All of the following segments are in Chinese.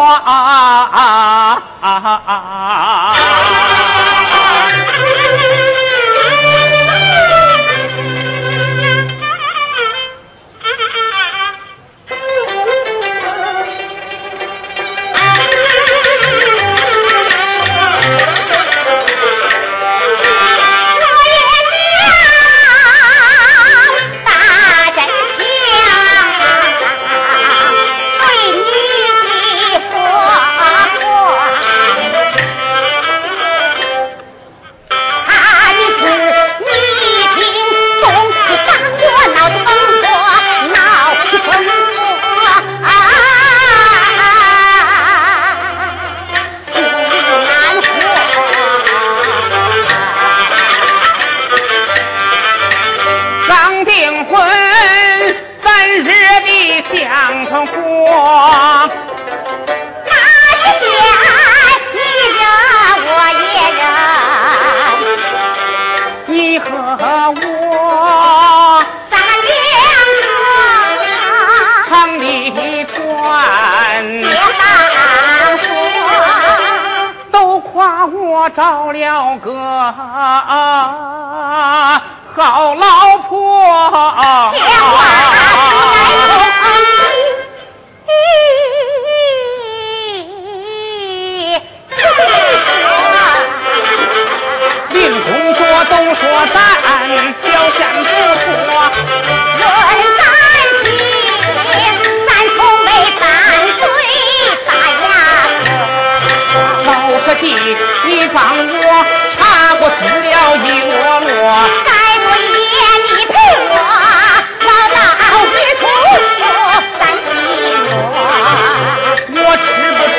啊啊啊啊啊啊！找了个好老婆，这话不该令工作都说咱表现不错，记。你帮我查过资料一摞摞，该作业你陪我老道几处三西诺，我吃不愁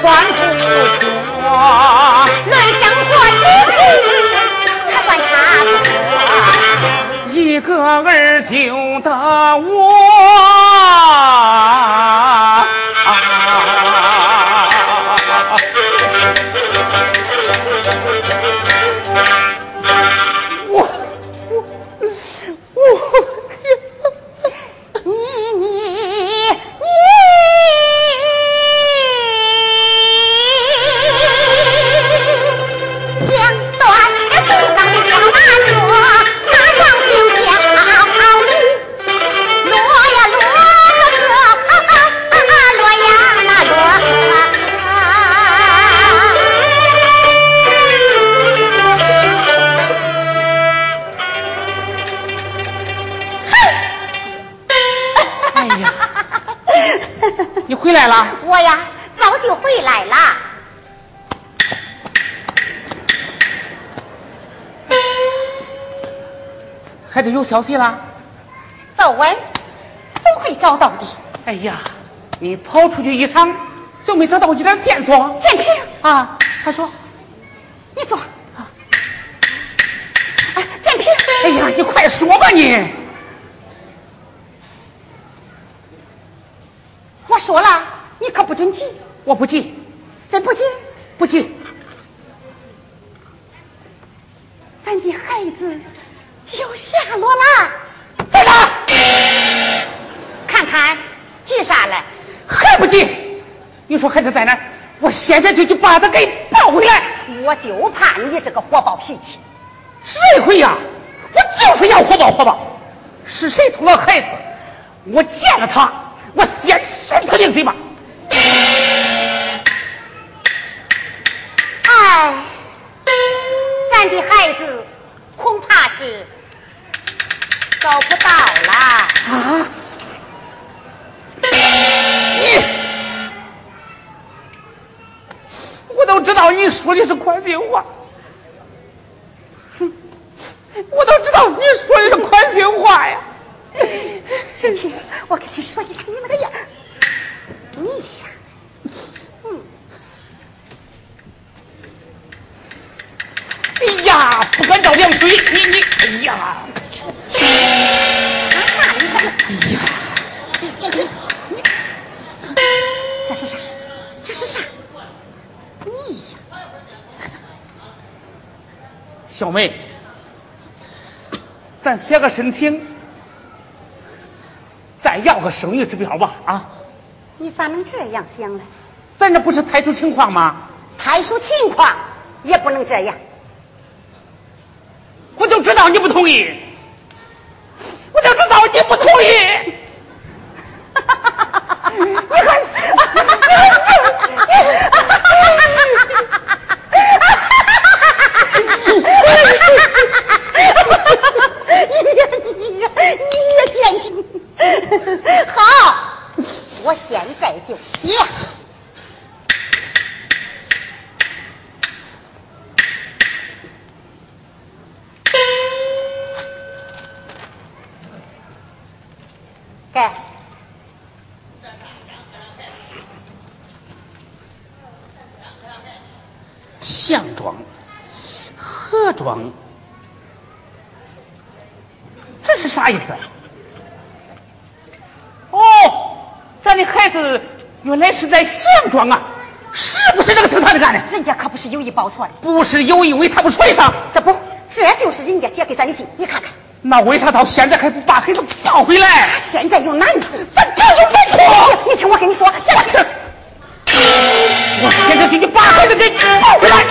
穿不脱，论生活水平还算差不多，一个儿丢的。我有消息了？早晚，总会找到的。哎呀，你跑出去一场，就没找到一点线索？建平啊，他说，你坐。啊，建平。哎呀，你快说吧你。我说了。你可不准急，我不急，真不急，不急。咱的孩子有下落了，在哪？看看，急啥了？还不急？你说孩子在哪？我现在就去把他给抱回来。我就怕你这个火爆脾气。这回呀？我就是要火爆火爆。是谁偷了孩子？我见了他，我先扇他两嘴巴。哎，咱的孩子恐怕是找不到了啊！你说的是宽心话，哼，我都知道你说的是宽心话呀。我跟你说，你看你那个样，你呀。哎呀，不敢倒凉水，你你，哎呀，干啥呢？你看，哎呀，你你你，这是啥？这是啥？你呀，小梅，咱写个申请，再要个生育指标吧啊！你咋能这样想呢？咱这不是特殊情况吗？特殊情况也不能这样。我就知道你不同意，我就知道你不同意。你还是，你还是，你呀你呀你也见好，我现在就写。项庄、何庄，这是啥意思？哦，咱的孩子在项庄啊，是不是这个姓谭的干的？人家可不是有意报错的，不是有意，为啥不说一声？这不，这就是人家写给咱的信，你看看。那为啥到现在还不把孩子放回来？他现在有难处，咱这有难处。你听我跟你说，这个。我现在就去把孩子给抱回来。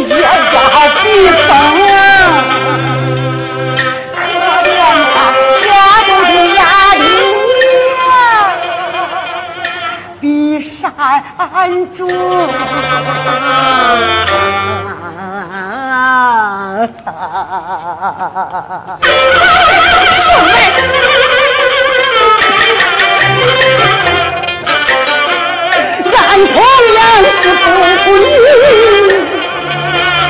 也要避风。可怜他家中的压力比山重。兄妹。俺同样是妇女，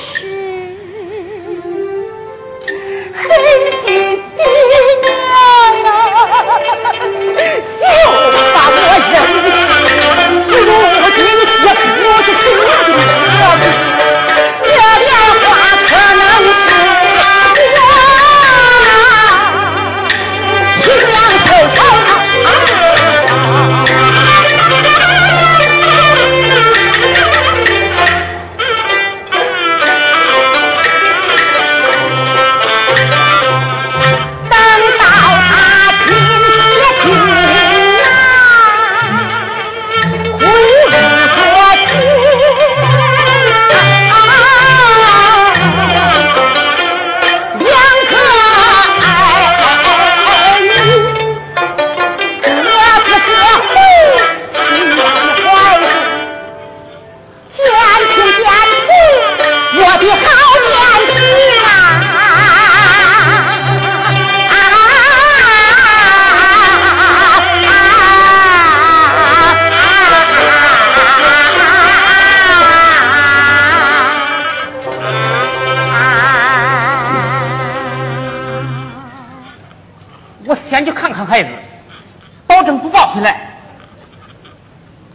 孩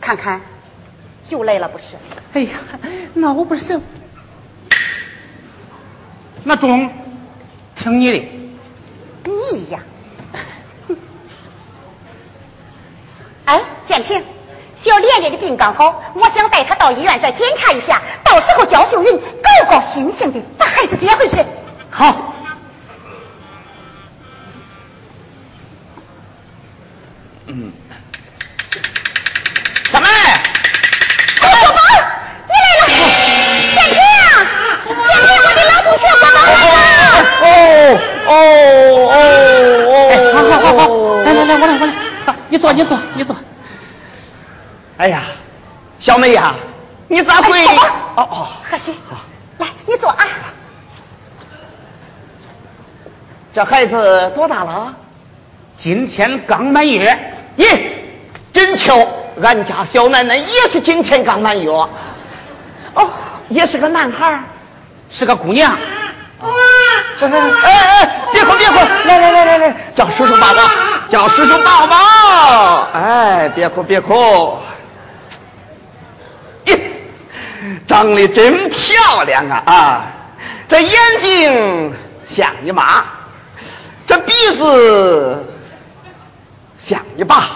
看看，又来了不是？哎呀，那我不是，那中，听你的。你呀，哎，建平，小莲莲的病刚好，我想带她到医院再检查一下，到时候焦秀云高高兴兴的把孩子接回去。好。你坐，你坐。哎呀，小梅呀，你咋会？哦哦，何须？来，你坐啊。这孩子多大了？今天刚满月。咦，真巧，俺家小奶奶也是今天刚满月。哦，也是个男孩，是个姑娘。哎哎，别哭别哭，来来来来来，叫叔叔抱抱，叫师兄抱抱。哎，别哭别哭。咦，长得真漂亮啊啊！这眼睛像你妈，这鼻子像你爸，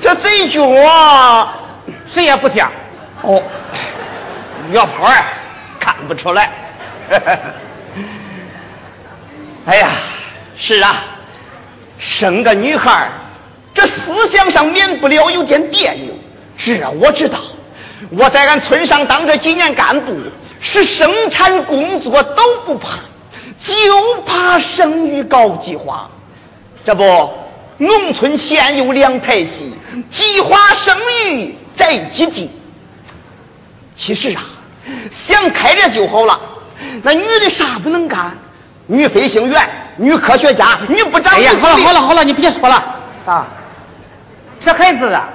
这嘴角谁也不像。哦，约炮啊，看不出来。哎呀，是啊，生个女孩这思想上免不了有点别扭。这，我知道，我在俺村上当这几年干部，是生产工作都不怕，就怕生育搞计划。这不，农村现有两台戏，计划生育在即进。其实啊，想开了就好了。那女的啥不能干？女飞行员、女科学家、女部长。哎呀，好了好了好了，你别说了啊！这孩子啊，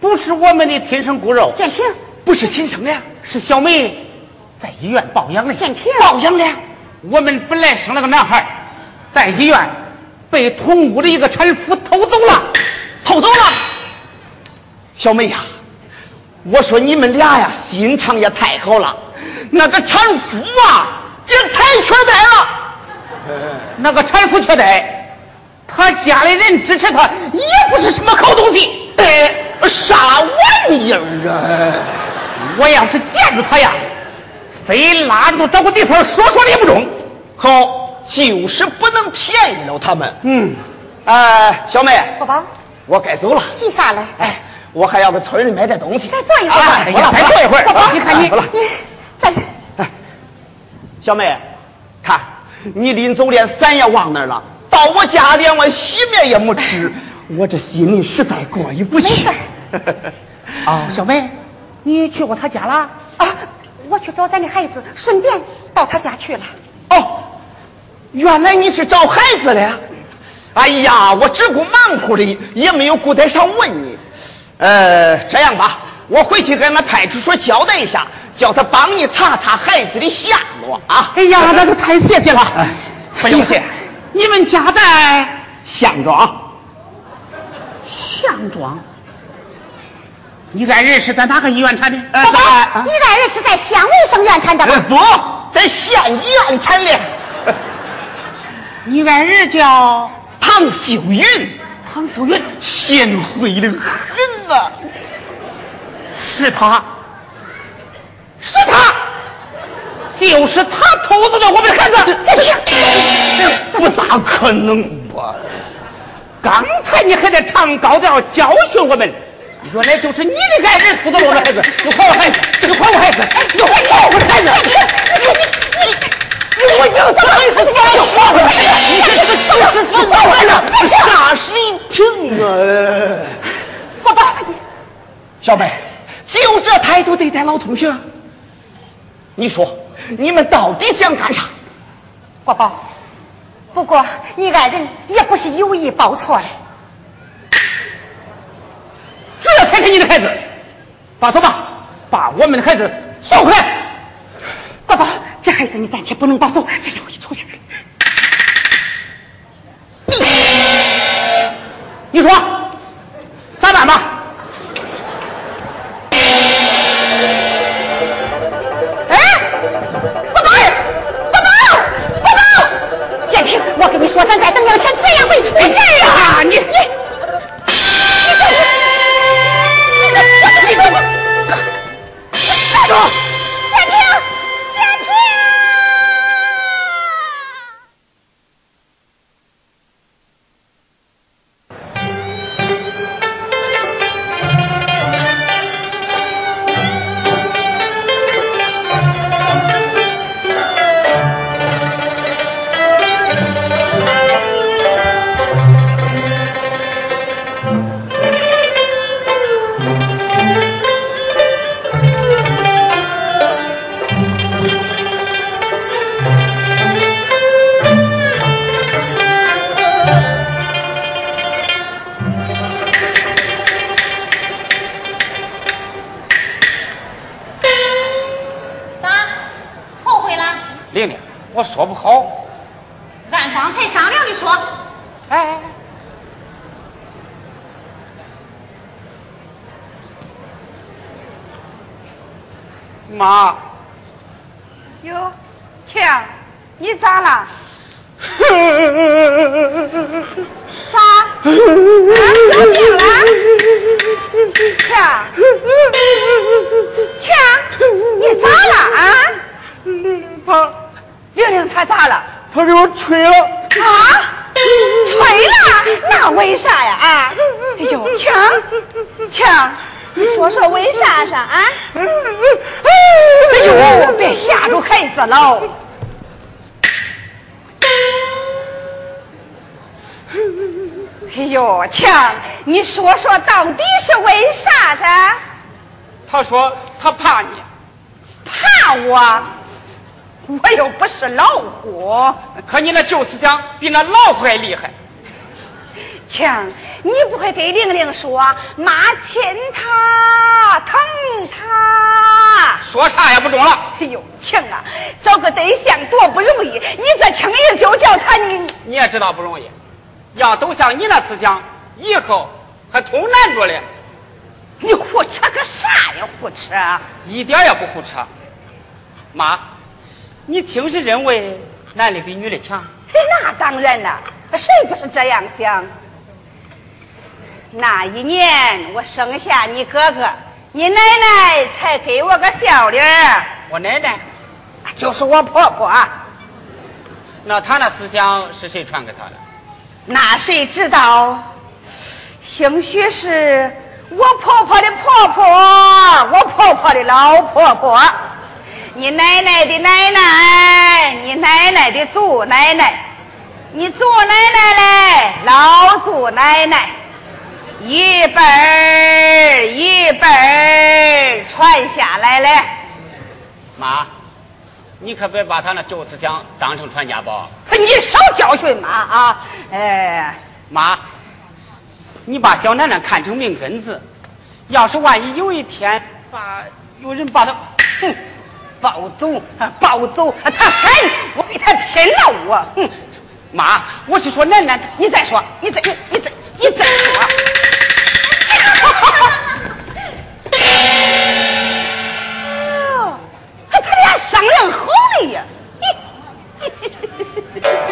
不是我们的亲生骨肉。建平，不是亲生的，是小梅在医院抱养的。建平，抱养的。我们本来生了个男孩，在医院被同屋的一个产妇偷走了，偷走了。小梅呀，我说你们俩呀，心肠也太好了。那个产妇啊，也太缺德了。那个产妇缺德，他家里人支持他，也不是什么好东西。哎，啥玩意儿啊？我要是见着他呀，非拉着找个地方说说也不中。好，就是不能便宜了他们。嗯，哎，小妹，宝宝，我该走了。急啥嘞？哎，我还要给村里买点东西。再坐一会儿。哎呀，再坐一会儿。宝宝，你看你，你再。小梅，看你临走连伞也忘那儿了，到我家连碗稀面也没吃，我这心里实在过意不去。没事。哦，小梅，你去过他家了？啊，我去找咱的孩子，顺便到他家去了。哦，原来你是找孩子的。哎呀，我只顾忙乎的，也没有顾得上问你。呃，这样吧，我回去跟那派出所交代一下，叫他帮你查查孩子的下落啊。哎呀，那就太谢谢了。不用谢。你们家在项庄。项庄。你爱人是在哪个医院产的？宝宝，你爱人是在县卫生院产的吧？不在县医院产的。你爱人叫唐秀云，唐秀云，贤惠的很啊。是他，是他，就是他偷走了我们的孩子。这这，不咋可能吧？刚才你还在唱高调教训我们。原来就是你的爱人偷走了我的孩子，你还我孩子，你还我孩子，你还我的孩子！你你你你我有啥意思？你还！你这个就是说还回来！啥水平啊！宝宝，小梅，就这态度对待老同学，你说你们到底想干啥？国宝，不过你爱人也不是有意报错的。这才是你的孩子，爸，走吧，把我们的孩子送回来。宝宝，这孩子你暂且不能抱走，这要一出事。你说咋办吧？你说，咱再等两天，这样会出事啊！你你。啥噻？他说他怕你。怕我？我又不是老虎。可你那旧思想比那老虎还厉害。强，你不会给玲玲说妈亲她疼她？说啥也不中了。哎呦，强啊，找个对象多不容易，你这轻易就叫他你你也知道不容易。要都像你那思想，以后还通难着嘞。你胡扯个啥呀？胡扯！一点也不胡扯。妈，你听是认为男的比女的强？那当然了，谁不是这样想？那一年我生下你哥哥，你奶奶才给我个笑脸。我奶奶就是我婆婆。那她那思想是谁传给她的？那谁知道？兴许是我婆婆的婆婆，我婆婆的老婆婆，你奶奶的奶奶，你奶奶的祖奶奶，你祖奶奶嘞，老祖奶奶。一辈儿一辈儿传下来嘞，妈，你可别把他那旧思想当成传家宝。你少教训妈啊！哎，妈，你把小楠楠看成命根子，要是万一有一天把有人把他哼抱走，抱走，他喊我给他拼了我！哼，妈，我是说楠楠，你再说，你再你再你再说。哦，他俩商量好了呀！嘿嘿嘿嘿嘿嘿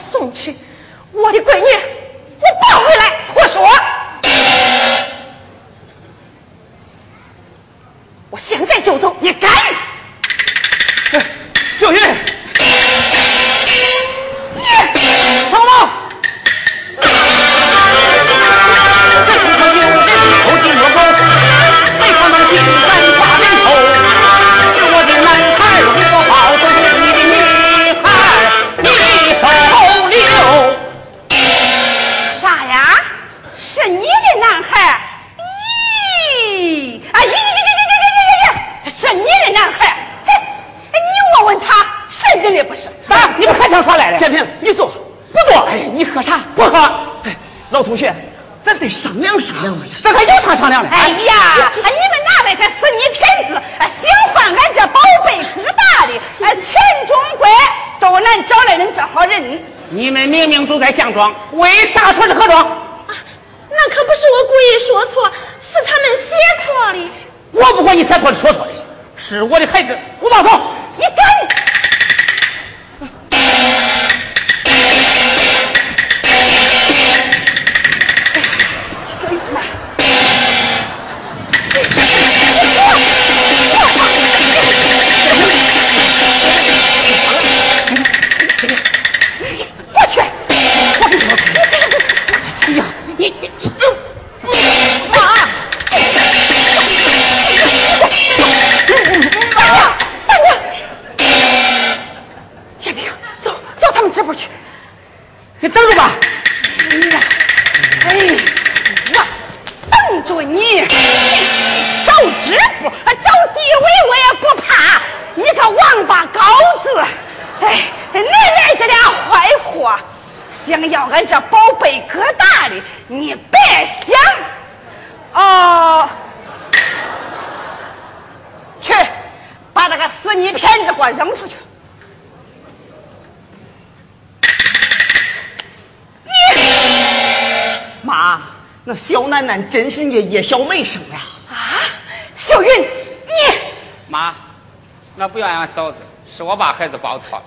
送去项庄，为啥说是何庄？啊，那可不是我故意说错，是他们写错的。我不管你写错的说错的，是我的孩子，我报仇。真是人家叶小梅生的啊？小云你妈那不要俺嫂子是我把孩子抱错了。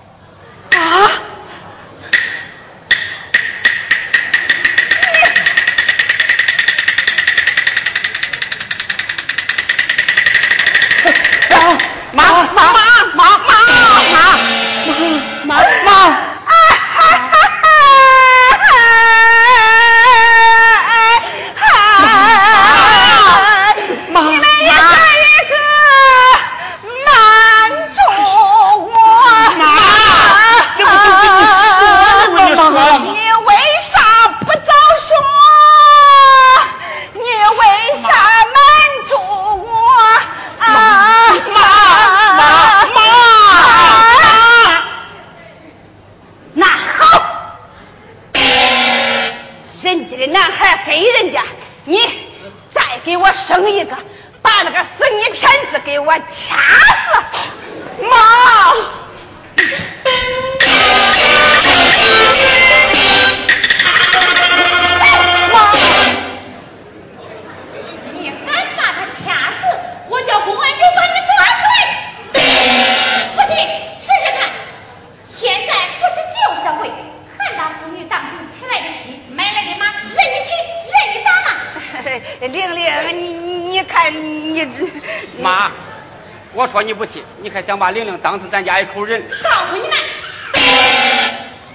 说你不信你还想把玲玲当成咱家一口人。告诉你们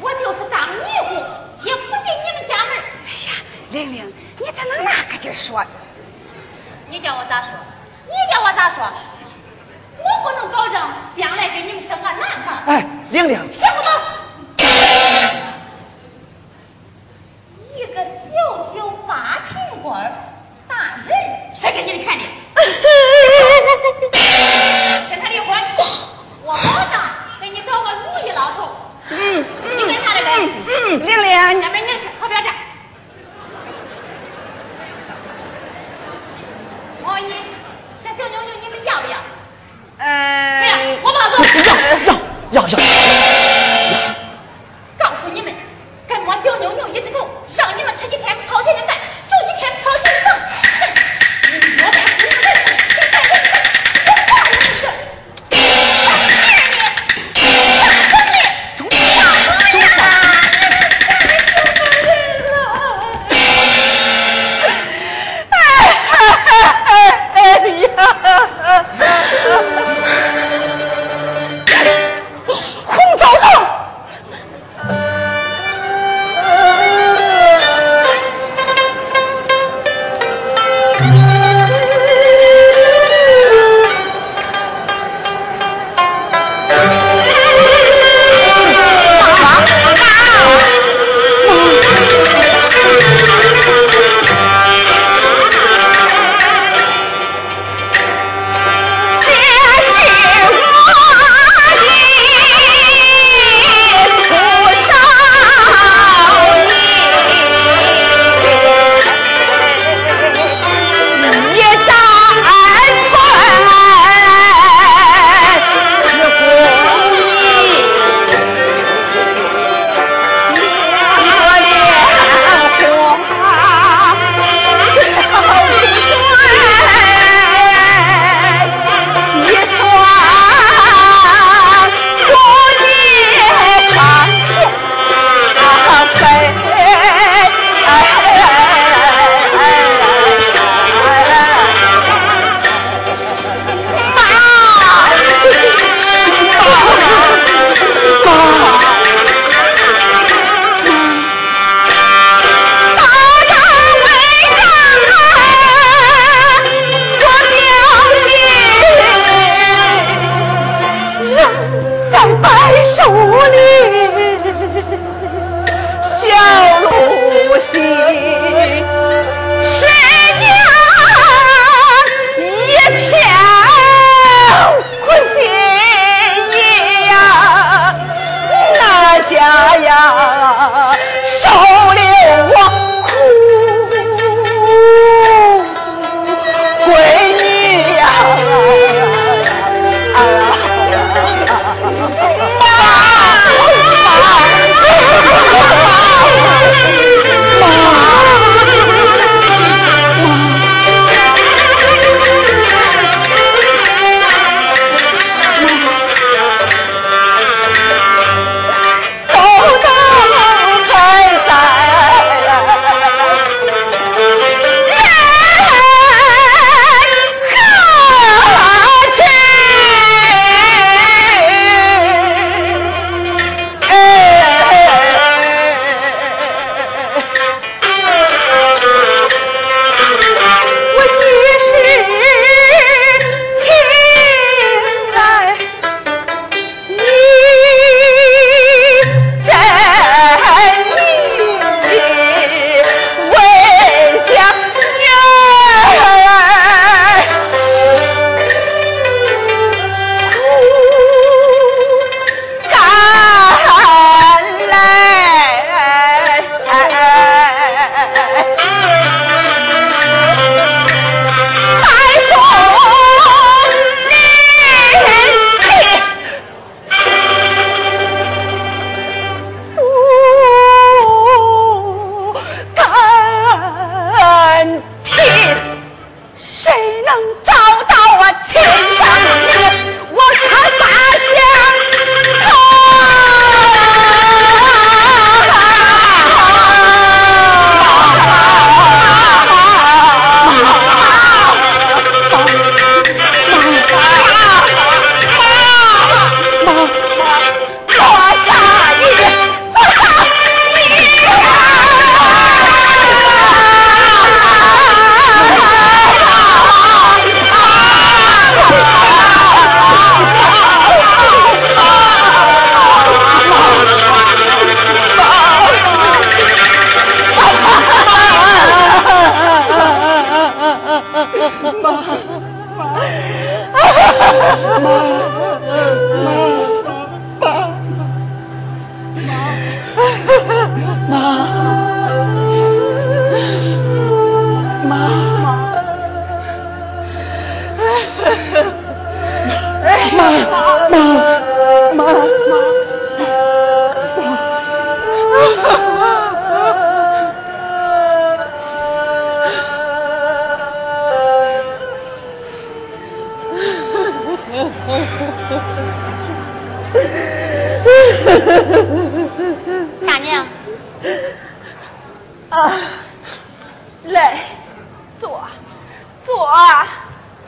我就是当尼姑也不进你们家门哎呀玲玲你咋能那个劲说呢？你叫我咋说？你叫我咋说？我不能保证将来给你们生个男孩哎玲玲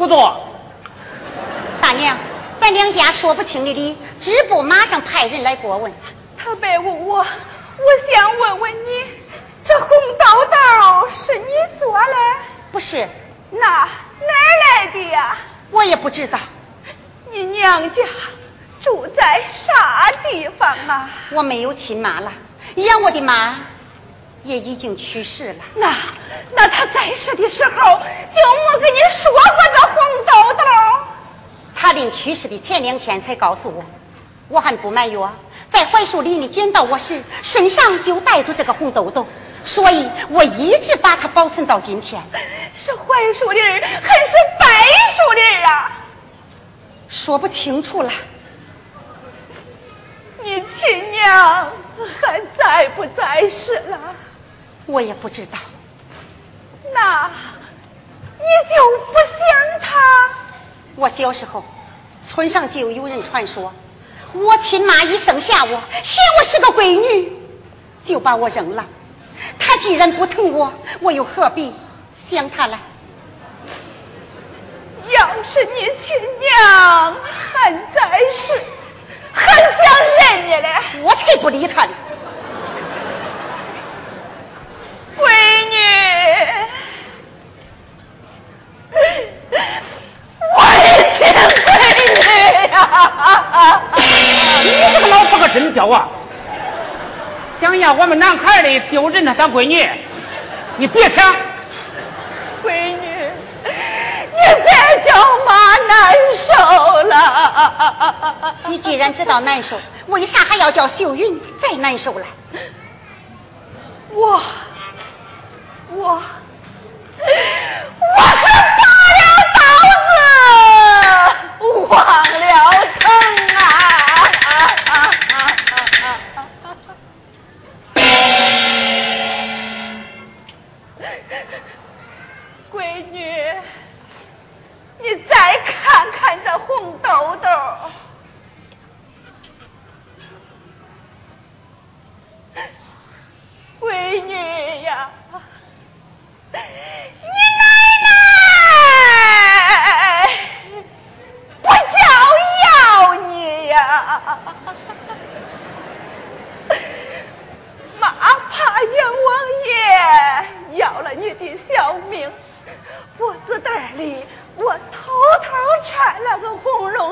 不做。大娘，咱两家说不清的理，支部马上派人来过问。他白问我，我想问问你，这红豆豆是你做的？不是，那哪儿来的呀？我也不知道。你娘家住在啥地方啊？我没有亲妈了，养我的妈也已经去世了。那那他在世的时候就没跟你说过这红豆豆？他临去世的前两天才告诉我，我还不满月，在槐树林里捡到我时，身上就带着这个红豆豆，所以我一直把它保存到今天。是槐树林还是柏树林啊？说不清楚了。你亲娘还在不在世了？我也不知道。那你就不想他？我小时候，村上就有人传说，我亲妈一生下我，嫌我是个闺女，就把我扔了。她既然不疼我，我又何必想她来？要是你亲娘还在世，还想认你嘞？我才不理她呢！闺女，我的亲闺女呀！你这个老婆可真骄傲，想要我们男孩的就认她当闺女，你别抢。闺女，你别叫妈难受了。你既然知道难受，为啥还要叫秀云再难受了？我，我，我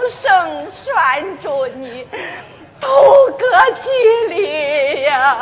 生拴住你，头个吉利呀！